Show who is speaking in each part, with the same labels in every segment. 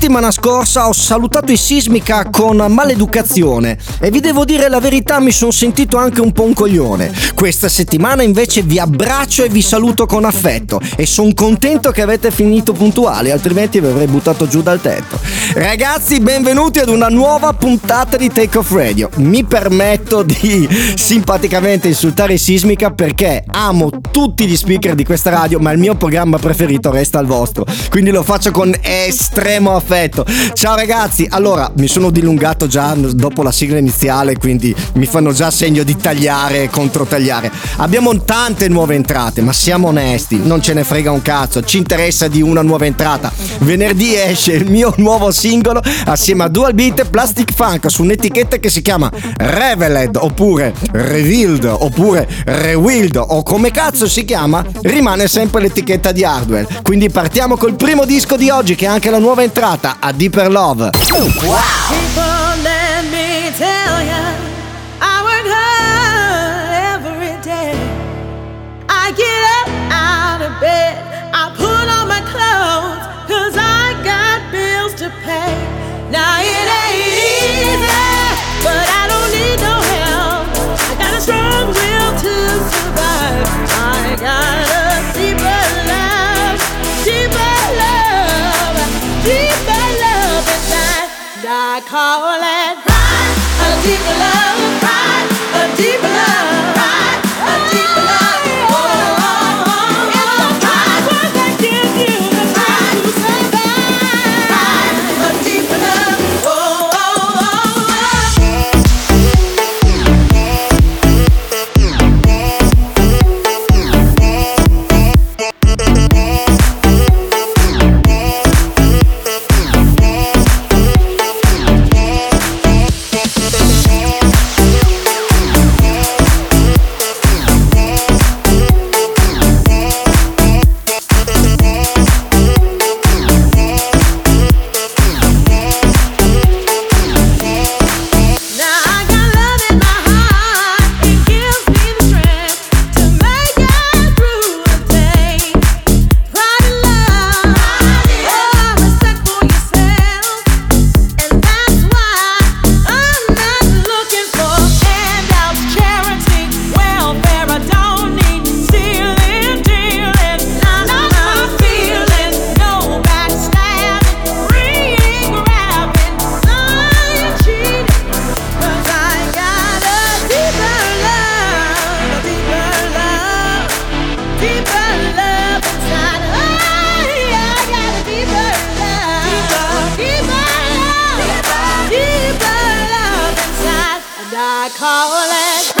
Speaker 1: Settimana scorsa ho salutato i Sismica con maleducazione e vi devo dire la verità mi sono sentito anche un po' un coglione. Questa settimana invece vi abbraccio e vi saluto con affetto e sono contento che avete finito puntuali, altrimenti vi avrei buttato giù dal tetto. Ragazzi, benvenuti ad una nuova puntata di Take Off Radio. Mi permetto di simpaticamente insultare i Sismica perché amo tutti gli speaker di questa radio, ma il mio programma preferito resta il vostro. Quindi lo faccio con estremo affetto. Ciao ragazzi, allora mi sono dilungato già dopo la sigla iniziale, quindi mi fanno già segno di tagliare e controtagliare. Abbiamo tante nuove entrate, ma siamo onesti, non ce ne frega un cazzo, ci interessa di una nuova entrata. Venerdì esce il mio nuovo singolo assieme a Dual Beat e Plastic Funk su un'etichetta che si chiama Reveled oppure Revealed oppure Rewild o come cazzo si chiama, rimane sempre l'etichetta di Hardware. Quindi partiamo col primo disco di oggi che è anche la nuova entrata a Deeper Love. Wow!
Speaker 2: I call it
Speaker 3: Fasano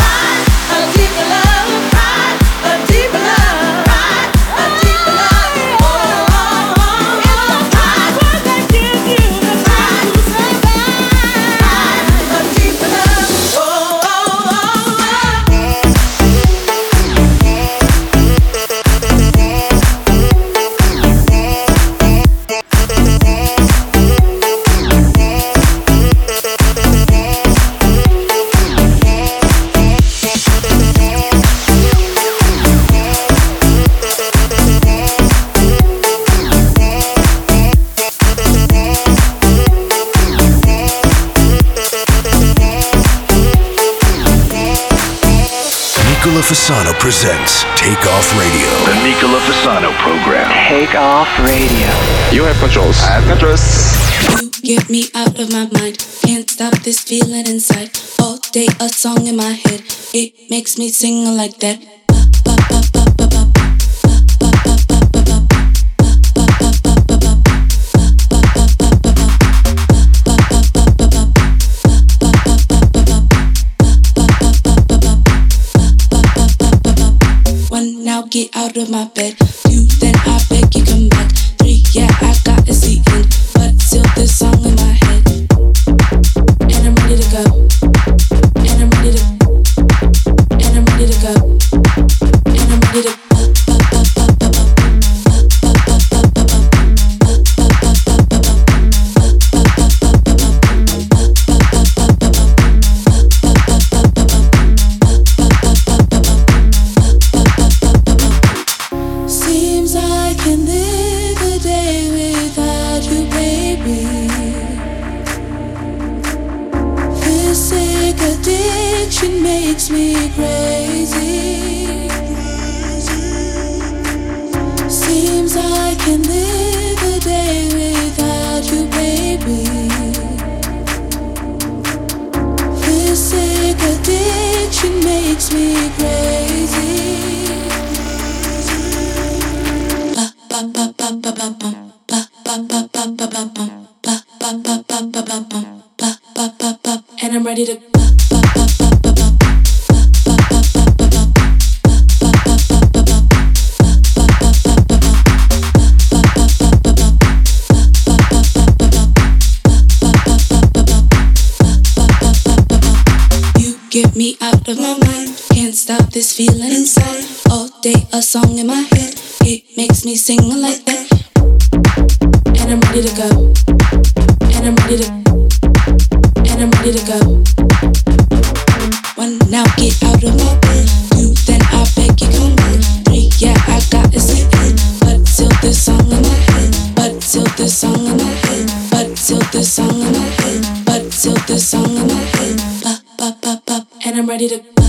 Speaker 3: presents Take Off Radio.
Speaker 4: The Nicola Fasano program.
Speaker 5: Take Off Radio.
Speaker 6: You have controls.
Speaker 7: I have controls.
Speaker 8: You get me out of my mind. Can't stop this feeling inside. All day a song in my head. It makes me sing like that. Get out of my bed. Two, then I beg you come ready to.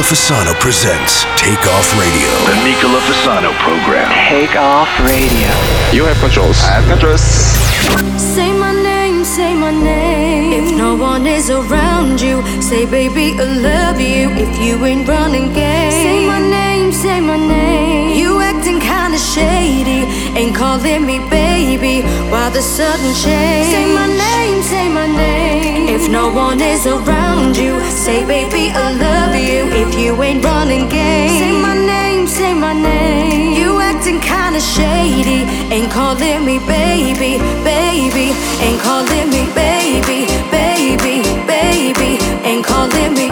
Speaker 3: Nicola Fasano presents Take Off Radio.
Speaker 9: The Nicola Fasano program.
Speaker 5: Take off radio.
Speaker 7: You have controls. I have controls.
Speaker 10: Say my name, say my name. If no one is around you, say baby I love you. If you ain't running game, say my name, say my name. You acting kinda shady, ain't calling me baby. While the sudden change, say my name, say my name. If no one is around you, say baby I love you. If you ain't running game, say my name, say my name. You acting kinda shady, ain't calling me baby, baby, ain't calling me baby, baby, baby, ain't calling me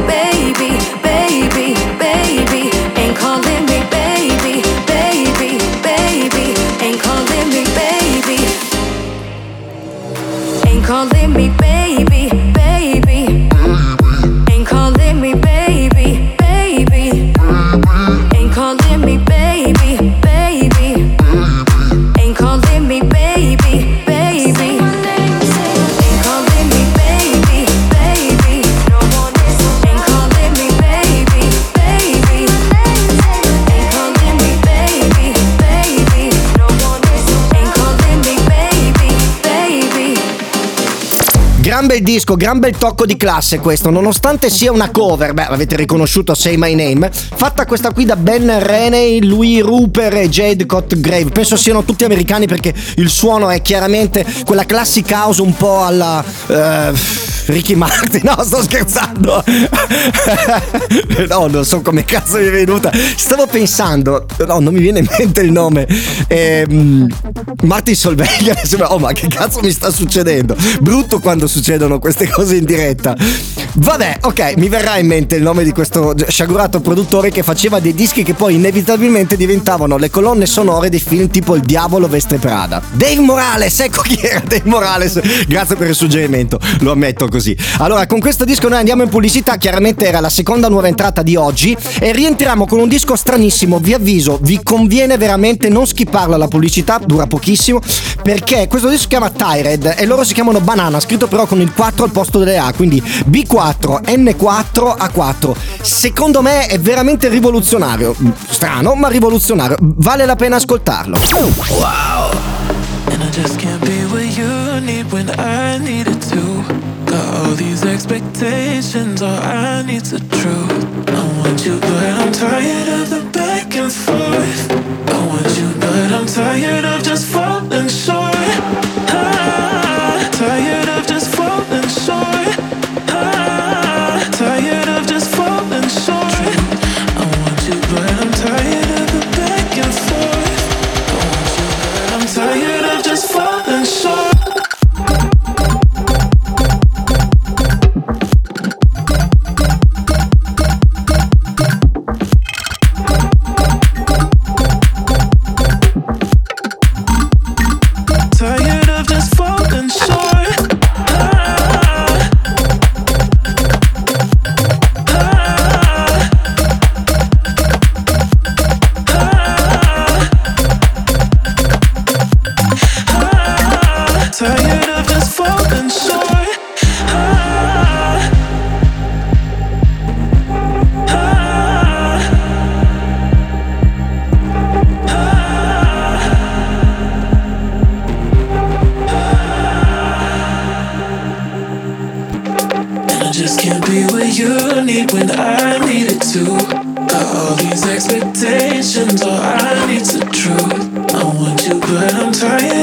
Speaker 1: bel disco, gran bel tocco di classe questo, nonostante sia una cover, beh avete riconosciuto Say My Name, fatta questa qui da Ben Reney, Louis Rupert e Jade Cotgrave, penso siano tutti americani perché il suono è chiaramente quella classic house un po' alla eh, Ricky Martin, no sto scherzando, no non so come cazzo mi è venuta, stavo pensando, no non mi viene in mente il nome, Ehm, Martin Solveig, oh ma che cazzo mi sta succedendo, brutto quando succedono queste cose in diretta. Vabbè, ok, mi verrà in mente il nome di questo sciagurato produttore che faceva dei dischi che poi inevitabilmente diventavano le colonne sonore di film tipo Il Diavolo Veste Prada. Dave Morales, ecco chi era Dave Morales. Grazie per il suggerimento, lo ammetto così. Allora, con questo disco noi andiamo in pubblicità, chiaramente era la seconda nuova entrata di oggi e rientriamo con un disco stranissimo, vi avviso, vi conviene veramente non skipparla la pubblicità, dura pochissimo, perché questo disco si chiama Tired e loro si chiamano Banana, scritto però con il 4 al posto delle A, quindi B4, N4, A4. Secondo me è veramente rivoluzionario. Strano, ma rivoluzionario. Vale la pena ascoltarlo.
Speaker 11: And I just can't be what you need when I need it to. Got all these expectations, all I need's the truth. I want you, but I'm tired of the back and forth. I want you, but I'm tired of just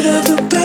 Speaker 11: of the back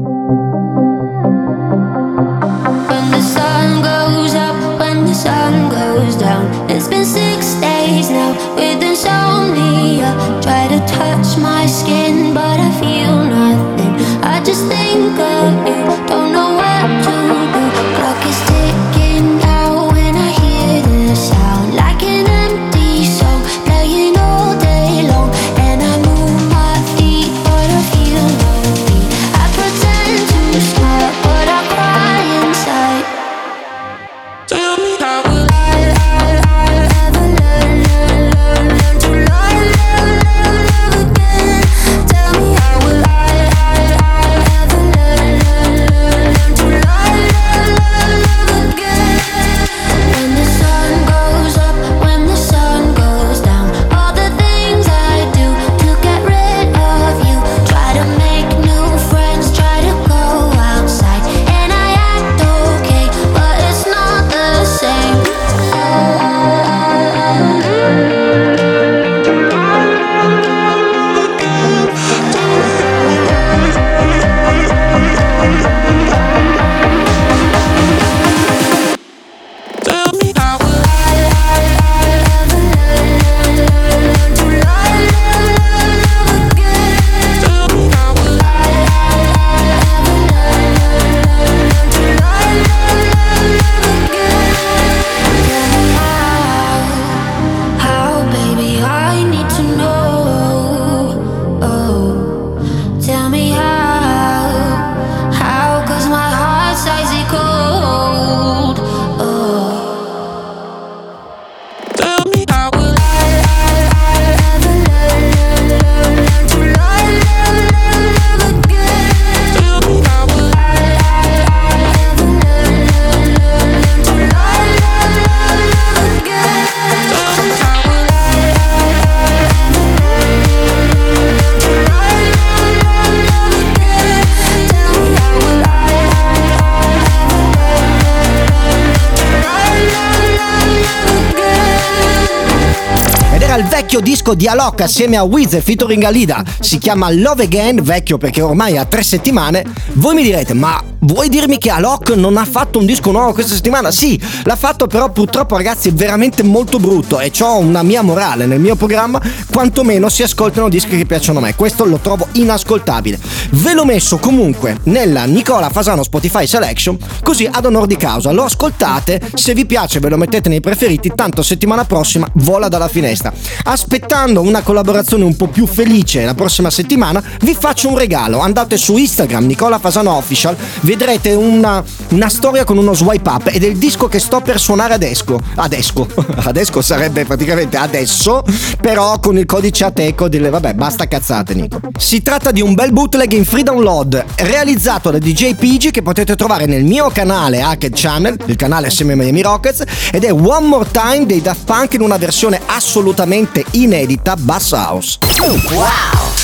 Speaker 1: Vecchio disco di Alok assieme a Wiz e featuring Alida. Si chiama Love Again, vecchio perché ormai ha tre settimane. Voi mi direte, ma vuoi dirmi che Alok non ha fatto un disco nuovo questa settimana? Sì, l'ha fatto però purtroppo ragazzi è veramente molto brutto e ho una mia morale nel mio programma, quantomeno si ascoltano dischi che piacciono a me. Questo lo trovo inascoltabile. Ve l'ho messo comunque nella Nicola Fasano Spotify Selection, così ad onor di causa. Lo ascoltate, se vi piace ve lo mettete nei preferiti, tanto settimana prossima vola dalla finestra. Aspettando una collaborazione un po' più felice la prossima settimana, vi faccio un regalo. Andate su Instagram Nicola Fasano Official, vedrete una, una storia con uno swipe up ed è il disco che sto per suonare adesso. Adesso, adesso sarebbe praticamente adesso, però con il codice Ateco delle vabbè, basta cazzate Nico. Si tratta di un bel bootleg in free download realizzato da DJ PG che potete trovare nel mio canale Hacked Channel, il canale assieme ai Miami Rockets ed è One More Time dei Daft Punk in una versione assolutamente inedita bass house.
Speaker 12: One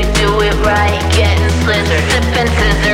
Speaker 13: we do it right, getting slizzard, sipping
Speaker 14: scissors.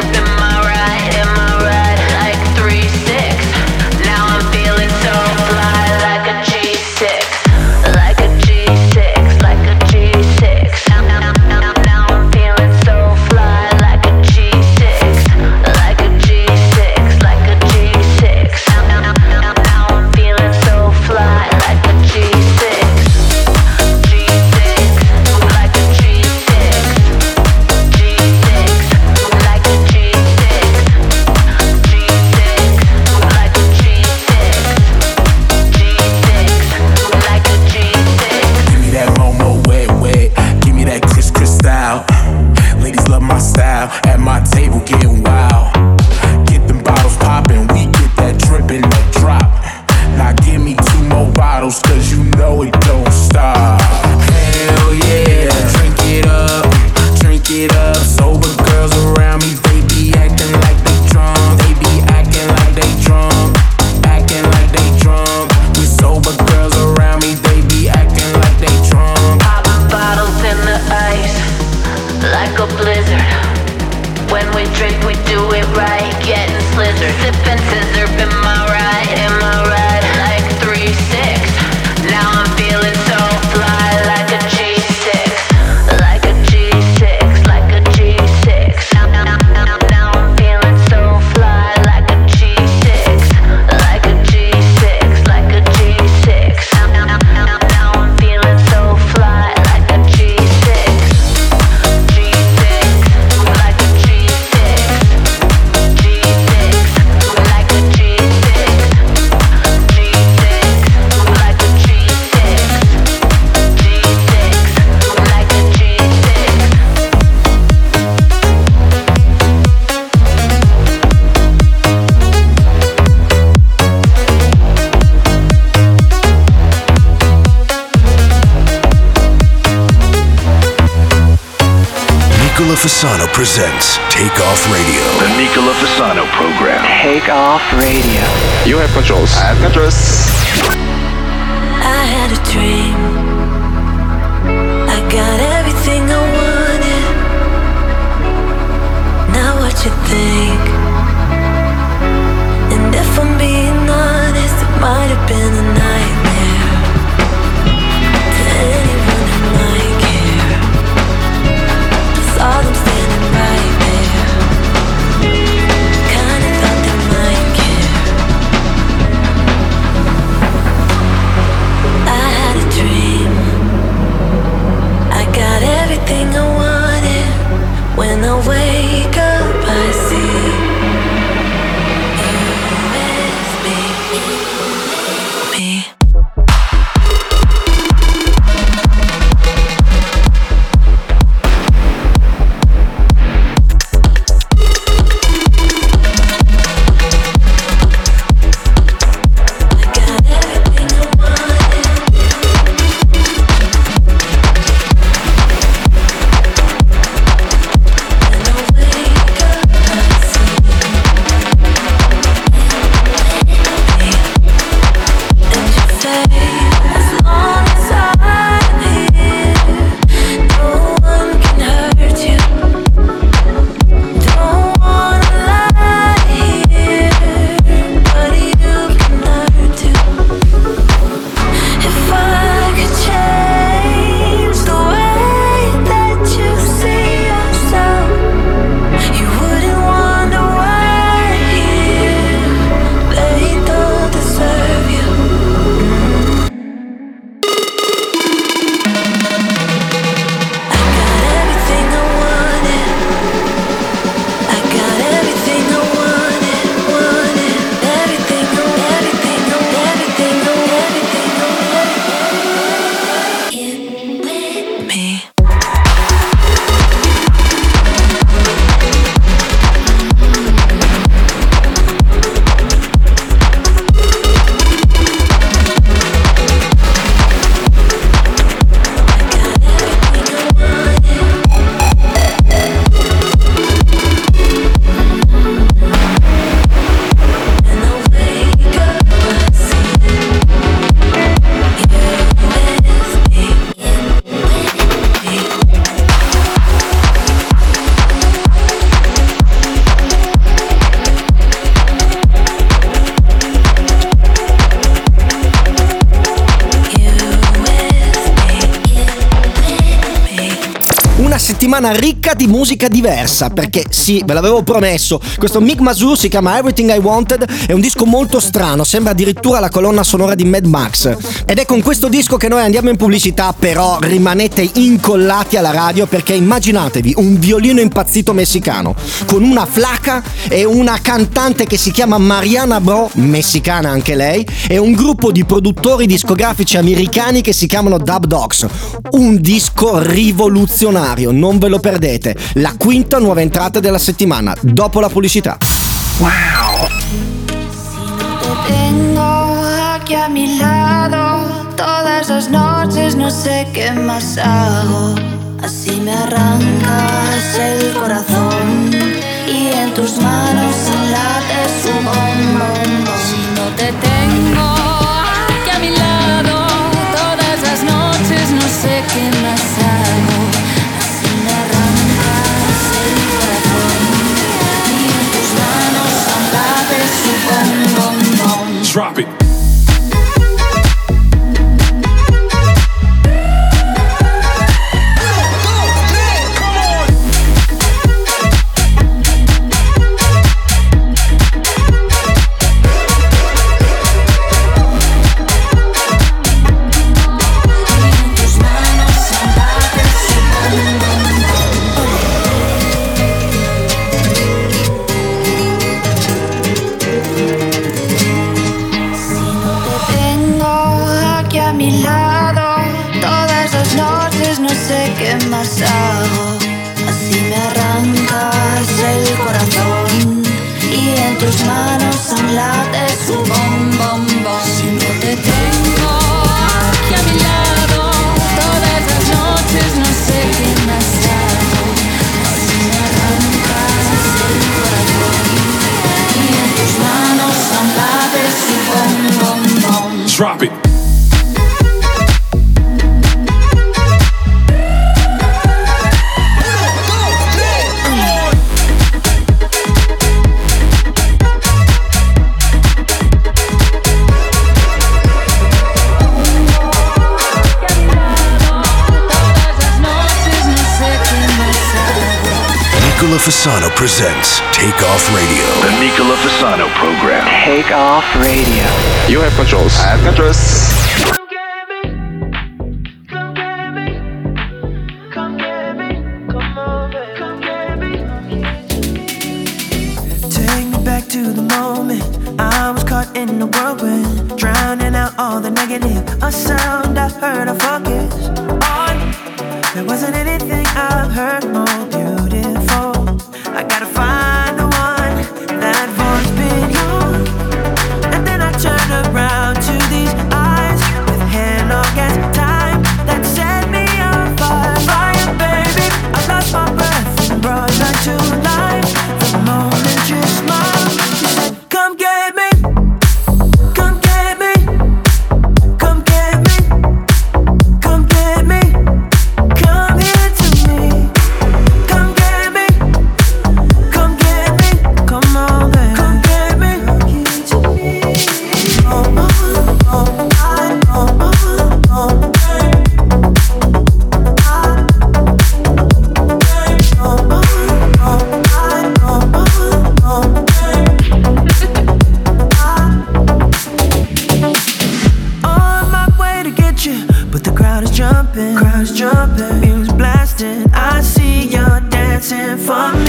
Speaker 14: presents Takeoff Radio.
Speaker 3: The Nicola Fasano program.
Speaker 5: Takeoff Radio.
Speaker 7: You have controls. I have controls.
Speaker 15: I had a dream. I got everything I wanted. Now what you think? And if I'm being honest, it might have been
Speaker 1: enough. Settimana ricca di musica diversa, perché sì, ve l'avevo promesso, questo Mick Mazur si chiama Everything I Wanted, è un disco molto strano, sembra addirittura la colonna sonora di Mad Max. Ed è con questo disco che noi andiamo in pubblicità, però rimanete incollati alla radio perché immaginatevi un violino impazzito messicano, con una flaca e una cantante che si chiama Mariana Bro, messicana anche lei, e un gruppo di produttori discografici americani che si chiamano Dub Dogs. Un disco rivoluzionario, non ve lo perdete. La quinta nuova entrata della settimana, dopo la pubblicità.
Speaker 16: Wow. Te tengo aquí a mi lado. Todas las noches no sé qué más hago. Así me arrancas el corazón. Y en tus manos late su bombón.
Speaker 14: Nicola Fasano presents Take Off Radio.
Speaker 3: The Nicola Fasano program.
Speaker 5: Take off radio.
Speaker 17: You have controls. I have controls. Come gabby. Come, baby. Come, baby. Come over. Come, baby.
Speaker 12: Take me back to the moment I was caught in the whirlwind, drowning out all the negative. A sound I heard, I focused on. There wasn't anything I've heard more you're dancing for me.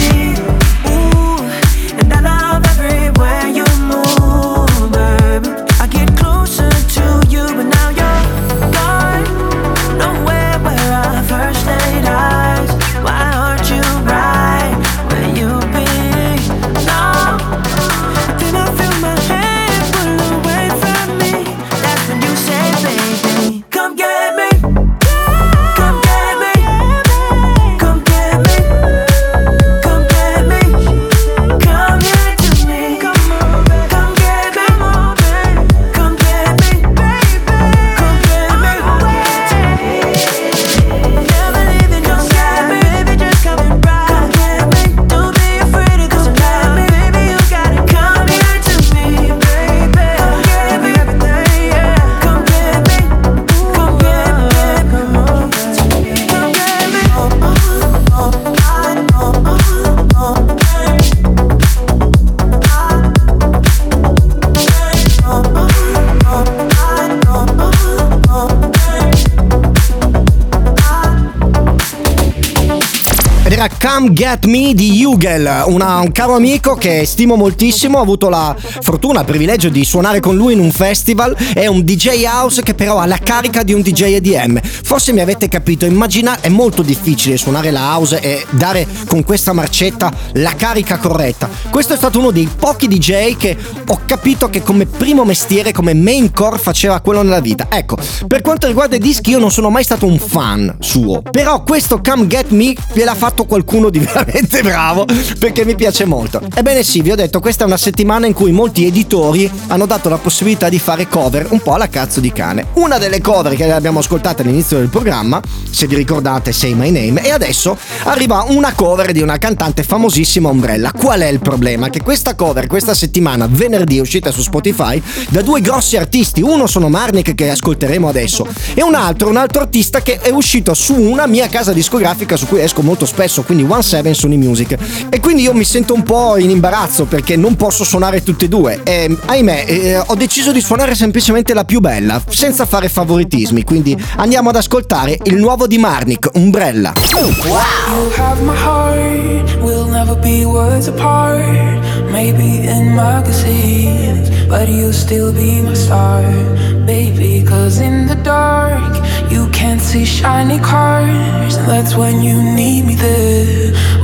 Speaker 12: Come Get Me
Speaker 1: di Hugel, una- un caro amico che stimo moltissimo. Ho avuto la fortuna, il privilegio di suonare con lui in un festival. È un DJ house che però ha la carica di un DJ EDM. Forse mi avete capito, immaginate, è molto difficile suonare la house e dare con questa marcetta la carica corretta. Questo è stato uno dei pochi DJ che ho capito che come primo mestiere, come main core faceva quello nella vita. Ecco, per quanto riguarda i dischi io non sono mai stato un fan suo, però questo Come Get Me gliel'ha fatto qualcuno di veramente bravo perché mi piace molto. Ebbene sì, vi ho detto, questa è una settimana in cui molti editori hanno dato la possibilità di fare cover un po' alla cazzo di cane. Una delle cover che abbiamo ascoltato all'inizio del programma, se vi ricordate, Say My Name, e adesso arriva una cover di una cantante famosissima Umbrella. Qual è il problema? Che questa cover questa settimana, venerdì, è uscita su Spotify da due grossi artisti. Uno sono Marnik che ascolteremo adesso e un altro, un altro artista che è uscito su una mia casa discografica su cui esco molto spesso, quindi One Seven Sony Music. E quindi io mi sento un po' in imbarazzo perché non posso suonare tutte e due. E, ahimè, eh, ho deciso di suonare semplicemente la più bella, senza fare favoritismi. Quindi andiamo ad ascoltare il nuovo di Marnik, Umbrella.
Speaker 18: You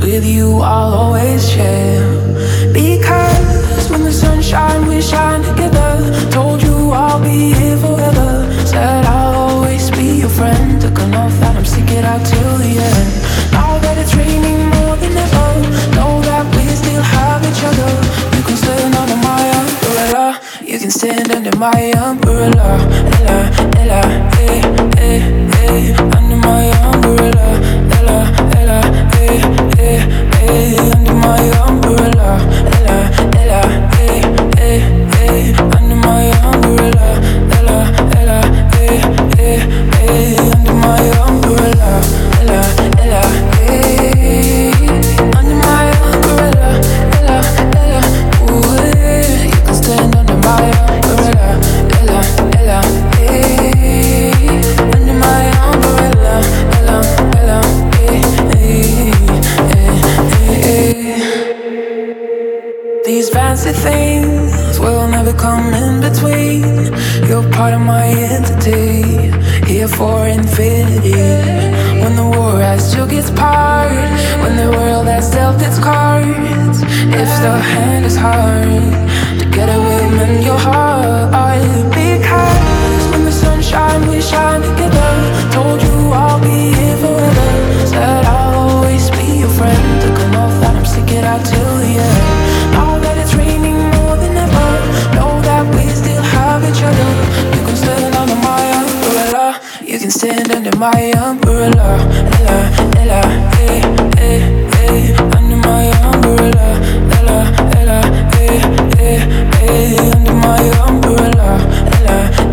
Speaker 18: With you, I'll always share. Because when the sunshine, we shine together. Told you I'll be here forever. Said I'll always be your friend. Took an oath that I'm stick it out till the end. Now that it's raining more than ever, know that we still have each other. You can stand under my umbrella. You can stand under my umbrella. Ella, Ella, eh, eh, eh. Under my umbrella. Ella, Under my umbrella. Come in between. You're part of my entity, here for infinity. When the war has took its part, when the world has dealt its cards, if the hand is hard, together we'll mend your heart. Because when the sunshine, we shine together. Told you I'll be here Stand under my umbrella. Ella, Ella, eh, eh, eh. Under my umbrella. Ella, Ella, eh, eh, eh. Under my umbrella. Ella,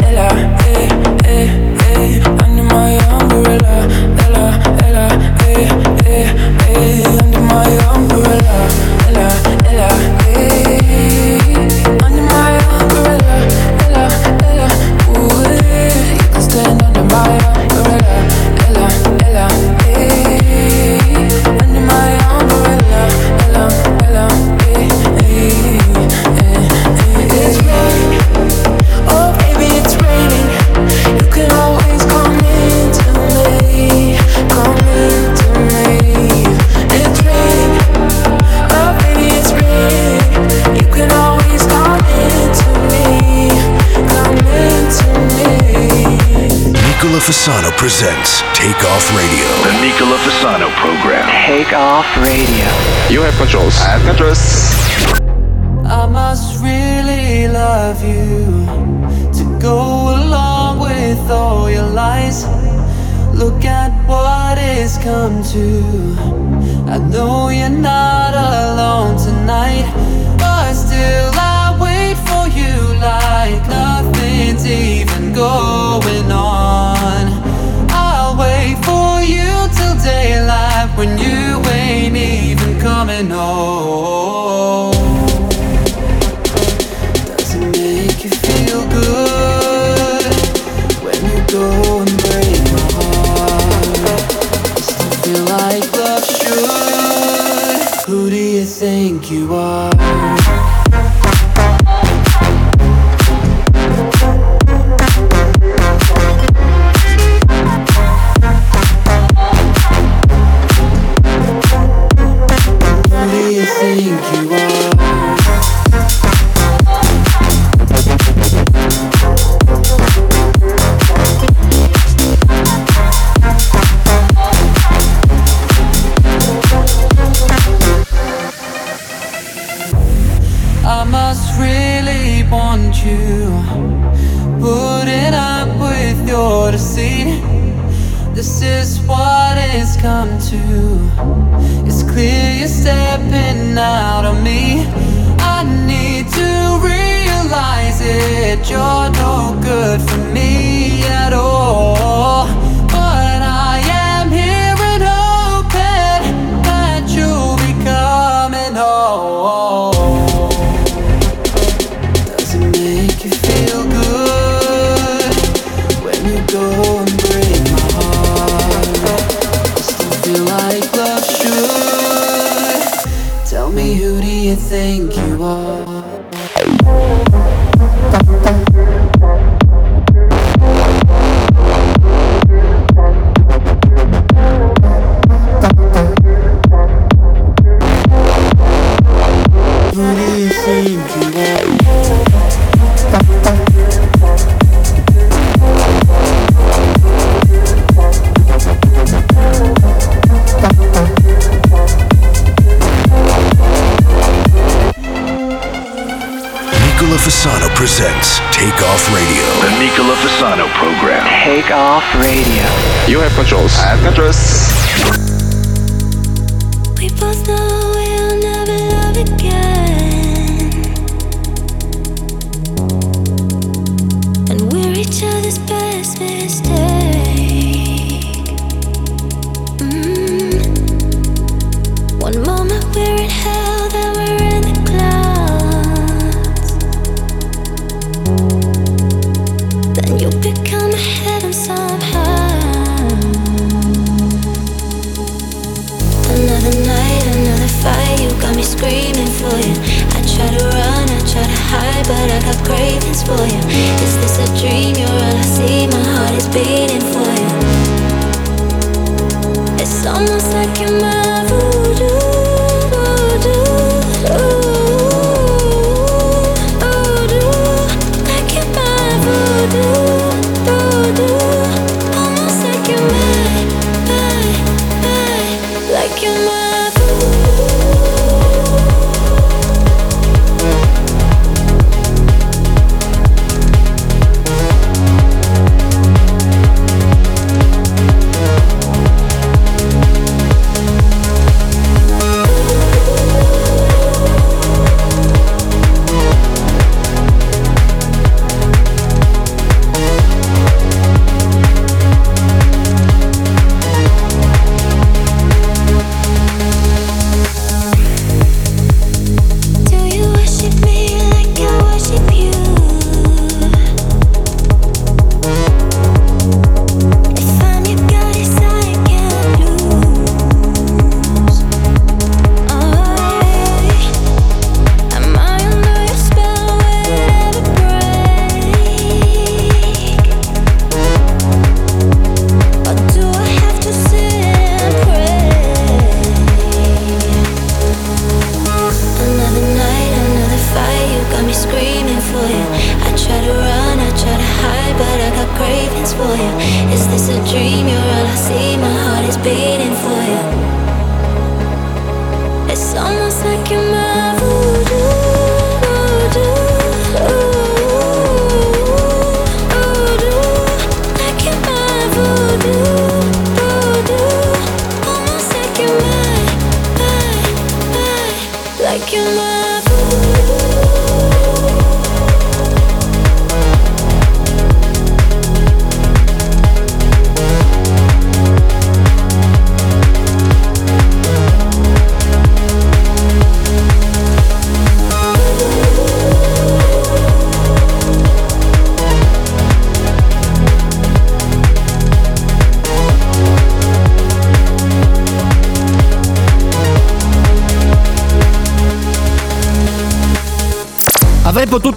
Speaker 14: presents Take Off Radio.
Speaker 3: The Nicola Fasano program.
Speaker 5: Take off radio.
Speaker 17: You have controls. I have controls.
Speaker 12: I must really love you to go along with all your lies. Look at what it's come to. I know
Speaker 5: Talk Radio.
Speaker 7: You have controls. I have controls.
Speaker 17: try to run, I try to hide, but I got cravings for you. Is this a dream? You're all I see. My heart is beating for you. It's almost like you're my voodoo.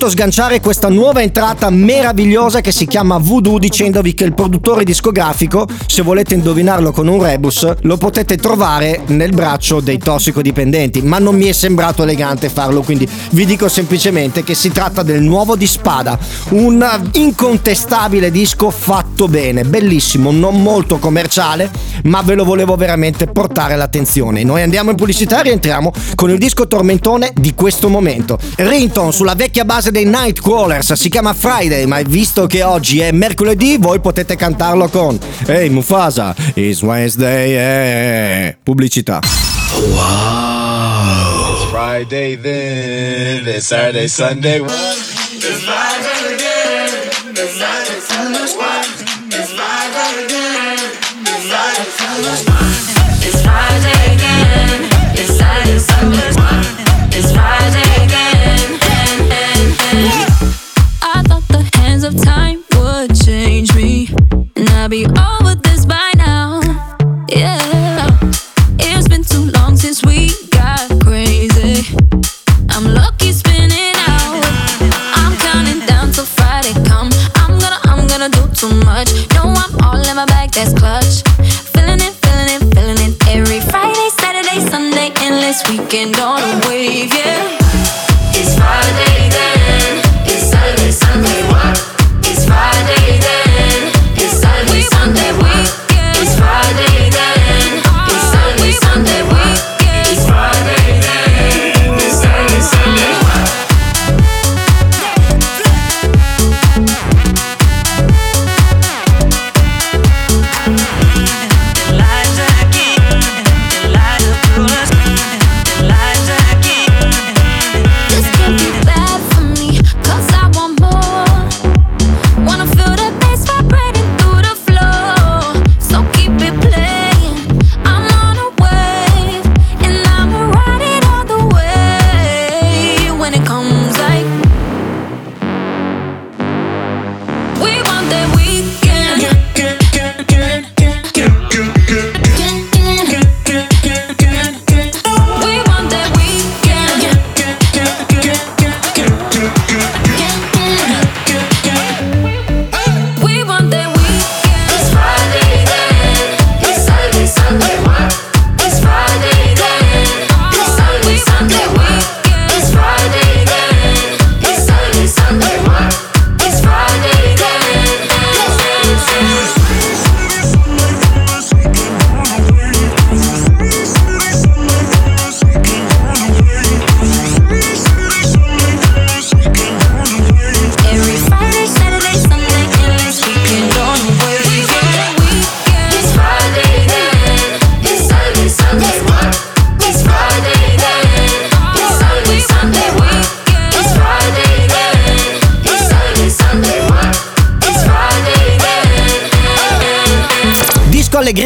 Speaker 1: Potuto sganciare questa nuova entrata meravigliosa che si chiama Voodoo dicendovi che il produttore discografico, se volete indovinarlo con un rebus, lo potete trovare nel braccio dei tossicodipendenti, ma non mi è sembrato elegante farlo, quindi vi dico semplicemente che si tratta del nuovo di Spada, un incontestabile disco fatto bene, bellissimo, non molto commerciale, ma ve lo volevo veramente portare all'attenzione. Noi andiamo in pubblicità e rientriamo con il disco tormentone di questo momento. Rington sulla vecchia base dei Nightcrawlers si chiama Friday, ma visto che oggi è mercoledì, voi potete cantarlo con Hey Mufasa, it's Wednesday, eh. Pubblicità.
Speaker 19: Wow. It's Friday then, it's Saturday, Sunday. It's Friday again, it's Saturday,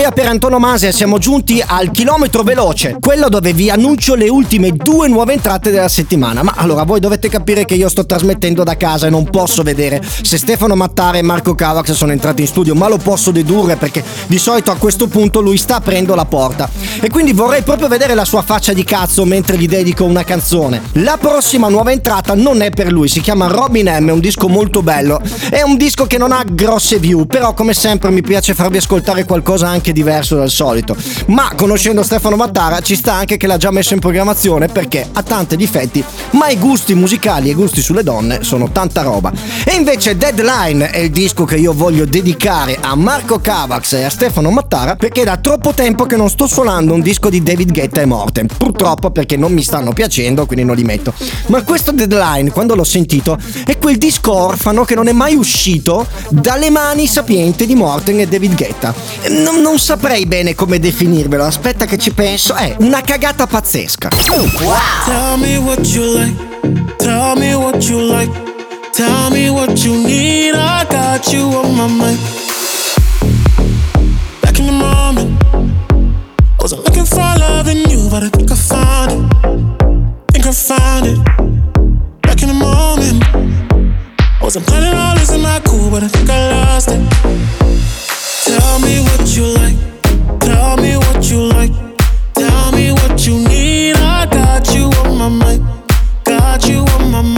Speaker 1: Yep, antonomasia, siamo giunti al chilometro veloce, quello dove vi annuncio le ultime due nuove entrate della settimana. Ma allora voi dovete capire che io sto trasmettendo da casa e non posso vedere se Stefano Mattare e Marco Cavax sono entrati in studio, ma lo posso dedurre perché di solito a questo punto lui sta aprendo la porta. E quindi vorrei proprio vedere la sua faccia di cazzo mentre gli dedico una canzone. La prossima nuova entrata non è per lui, si chiama Robin M, è un disco molto bello. È un disco che non ha grosse view, però come sempre mi piace farvi ascoltare qualcosa anche diverso dal solito. Ma conoscendo Stefano Mattara ci sta anche che l'ha già messo in programmazione perché ha tanti difetti, ma i gusti musicali e i gusti sulle donne sono tanta roba. E invece Deadline è il disco che io voglio dedicare a Marco Cavax e a Stefano Mattara perché da troppo tempo che non sto suonando un disco di David Guetta e Morten. Purtroppo perché non mi stanno piacendo, quindi non li metto. Ma questo Deadline, quando l'ho sentito, è quel disco orfano che non è mai uscito dalle mani sapienti di Morten e David Guetta. Non, non saprei bene come definirvelo, aspetta che ci penso. È una cagata pazzesca.
Speaker 12: Tell me what you like. Tell me what you like. Tell me what you need. I got you on my mind. Back in the moment, wasn't looking for love in you, but I think I found it. Think I found it. Back in the moment, wasn't planning on losing my cool, but I think I lost it. Tell me what you like. Tell me what you like. Tell me what you need. I got you on my mind. Got you on my mind.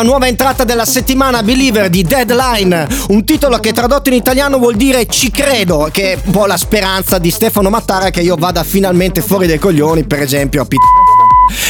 Speaker 1: L'ultima nuova entrata della settimana Believer di Deadline, un titolo che tradotto in italiano vuol dire ci credo, che è un po' la speranza di Stefano Mattara che io vada finalmente fuori dai coglioni, per esempio a P.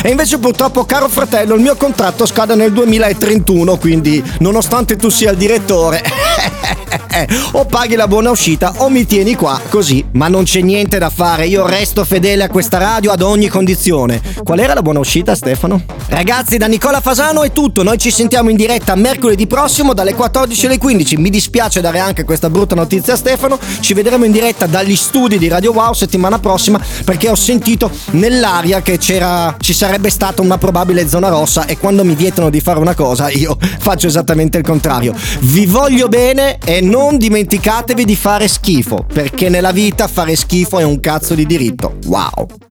Speaker 1: E invece purtroppo, caro fratello, il mio contratto scade nel 2031, quindi nonostante tu sia il direttore, o paghi la buona uscita o mi tieni qua così. Ma non c'è niente da fare, io resto fedele a questa radio ad ogni condizione. Qual era la buona uscita, Stefano? Ragazzi, da Nicola Fasano è tutto. Noi ci sentiamo in diretta mercoledì prossimo dalle 14 alle 15. Mi dispiace dare anche questa brutta notizia a Stefano. Ci vedremo in diretta dagli studi di Radio Wow settimana prossima perché ho sentito nell'aria che c'era ci sarebbe stata una probabile zona rossa e quando mi vietano di fare una cosa io faccio esattamente il contrario. Vi voglio bene e E non dimenticatevi di fare schifo, perché nella vita fare schifo è un cazzo di diritto. Wow!